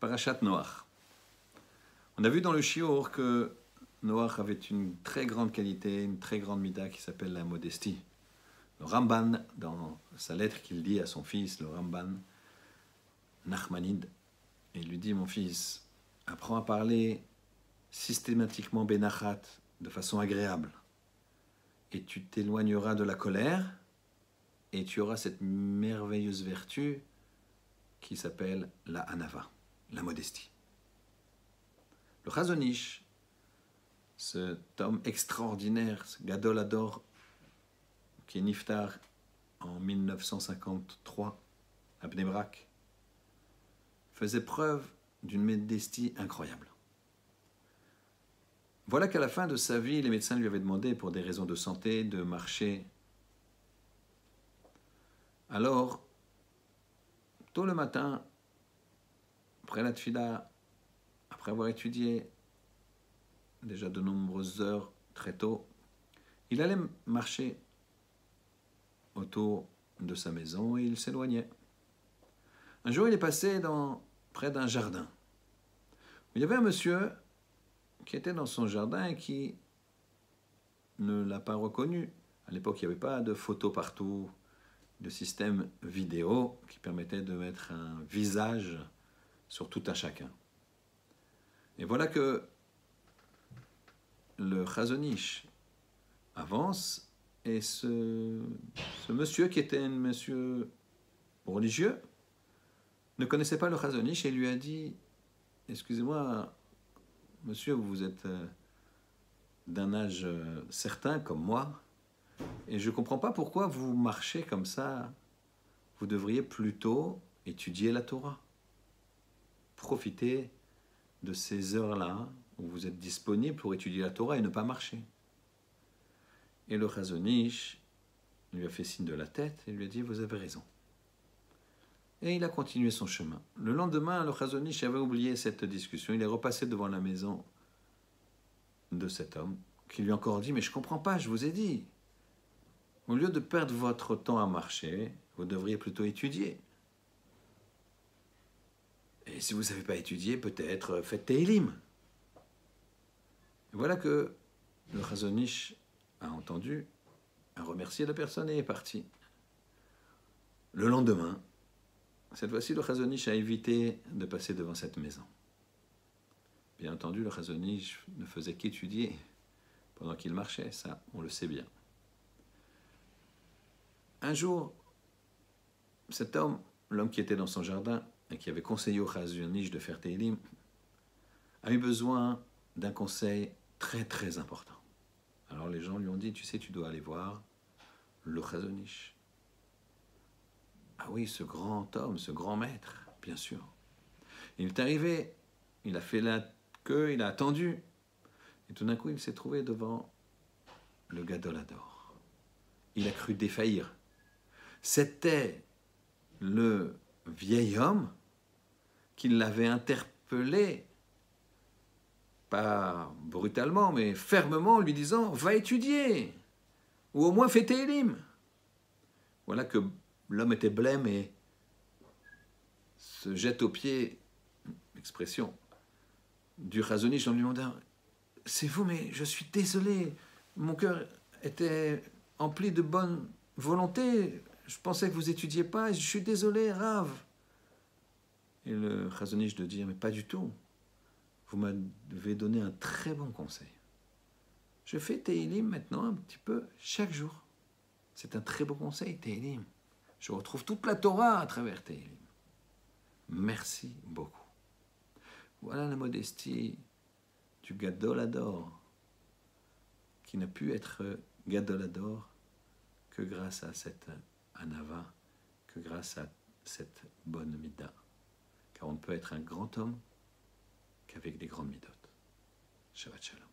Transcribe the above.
Parachat Noach. On a vu dans le Shiur que Noach avait une très grande qualité, une très grande mida qui s'appelle la modestie. Le Ramban, dans sa lettre qu'il dit à son fils, le Ramban, Nachmanid, il lui dit Mon fils, apprends à parler systématiquement Benachat, de façon agréable. Et tu t'éloigneras de la colère, et tu auras cette merveilleuse vertu qui s'appelle la Anava, la modestie. Le Chazonish, cet homme extraordinaire, ce Gadol Ador, qui est Niftar en 1953 à Bnebrak, faisait preuve d'une modestie incroyable. Voilà qu'à la fin de sa vie, les médecins lui avaient demandé, pour des raisons de santé, de marcher. Alors, tôt le matin, après la tfila, après avoir étudié déjà de nombreuses heures très tôt, il allait marcher autour de sa maison et il s'éloignait. Un jour, il est passé dans, près d'un jardin. Il y avait un monsieur qui était dans son jardin et qui ne l'a pas reconnu. À l'époque, il n'y avait pas de photos partout, de système vidéo qui permettait de mettre un visage sur tout un chacun. Et voilà que le Chazonish avance et ce, monsieur qui était un monsieur religieux ne connaissait pas le Chazonish et lui a dit Excusez-moi, monsieur, vous êtes euh, d'un âge euh, certain comme moi, et je ne comprends pas pourquoi vous marchez comme ça. Vous devriez plutôt étudier la Torah. Profitez de ces heures-là où vous êtes disponible pour étudier la Torah et ne pas marcher. Et le Chazonish lui a fait signe de la tête et lui a dit Vous avez raison. Et il a continué son chemin. Le lendemain, le Chazonish avait oublié cette discussion. Il est repassé devant la maison de cet homme qui lui a encore dit Mais je comprends pas, je vous ai dit. Au lieu de perdre votre temps à marcher, vous devriez plutôt étudier. Et si vous ne savez pas étudier, peut-être faites Teilim. Voilà que le Chazonish a entendu, a remercié la personne et est parti. Le lendemain, cette fois-ci, le Chazonish a évité de passer devant cette maison. Bien entendu, le Chazonish ne faisait qu'étudier pendant qu'il marchait, ça, on le sait bien. Un jour, cet homme, l'homme qui était dans son jardin qui avait conseillé au Chazonish de faire Teilim, a eu besoin d'un conseil très très important. Alors les gens lui ont dit, tu sais, tu dois aller voir le Chazonish. Ah oui, ce grand homme, ce grand maître, bien sûr. Il est arrivé, il a fait la queue, il a attendu. Et tout d'un coup, il s'est trouvé devant le Gadolador. Il a cru défaillir. C'était le vieil homme qui l'avait interpellé, pas brutalement, mais fermement, lui disant Va étudier, ou au moins fais tes élimes. Voilà que l'homme était blême et se jette aux pieds, expression, du Razonich en lui demandant C'est vous, mais je suis désolé, mon cœur était empli de bonne volonté, je pensais que vous étudiez pas, je suis désolé, Rave. Et le Razonich de dire Mais pas du tout, vous m'avez donné un très bon conseil. Je fais Teilim maintenant un petit peu chaque jour. C'est un très beau conseil, Teilim. Je retrouve toute la Torah à travers Tehillim. Merci beaucoup. Voilà la modestie du Gadolador, qui n'a pu être Gadolador que grâce à cette Anava, que grâce à cette bonne Mida. Car on ne peut être un grand homme qu'avec des grandes Midot. Shabbat Shalom.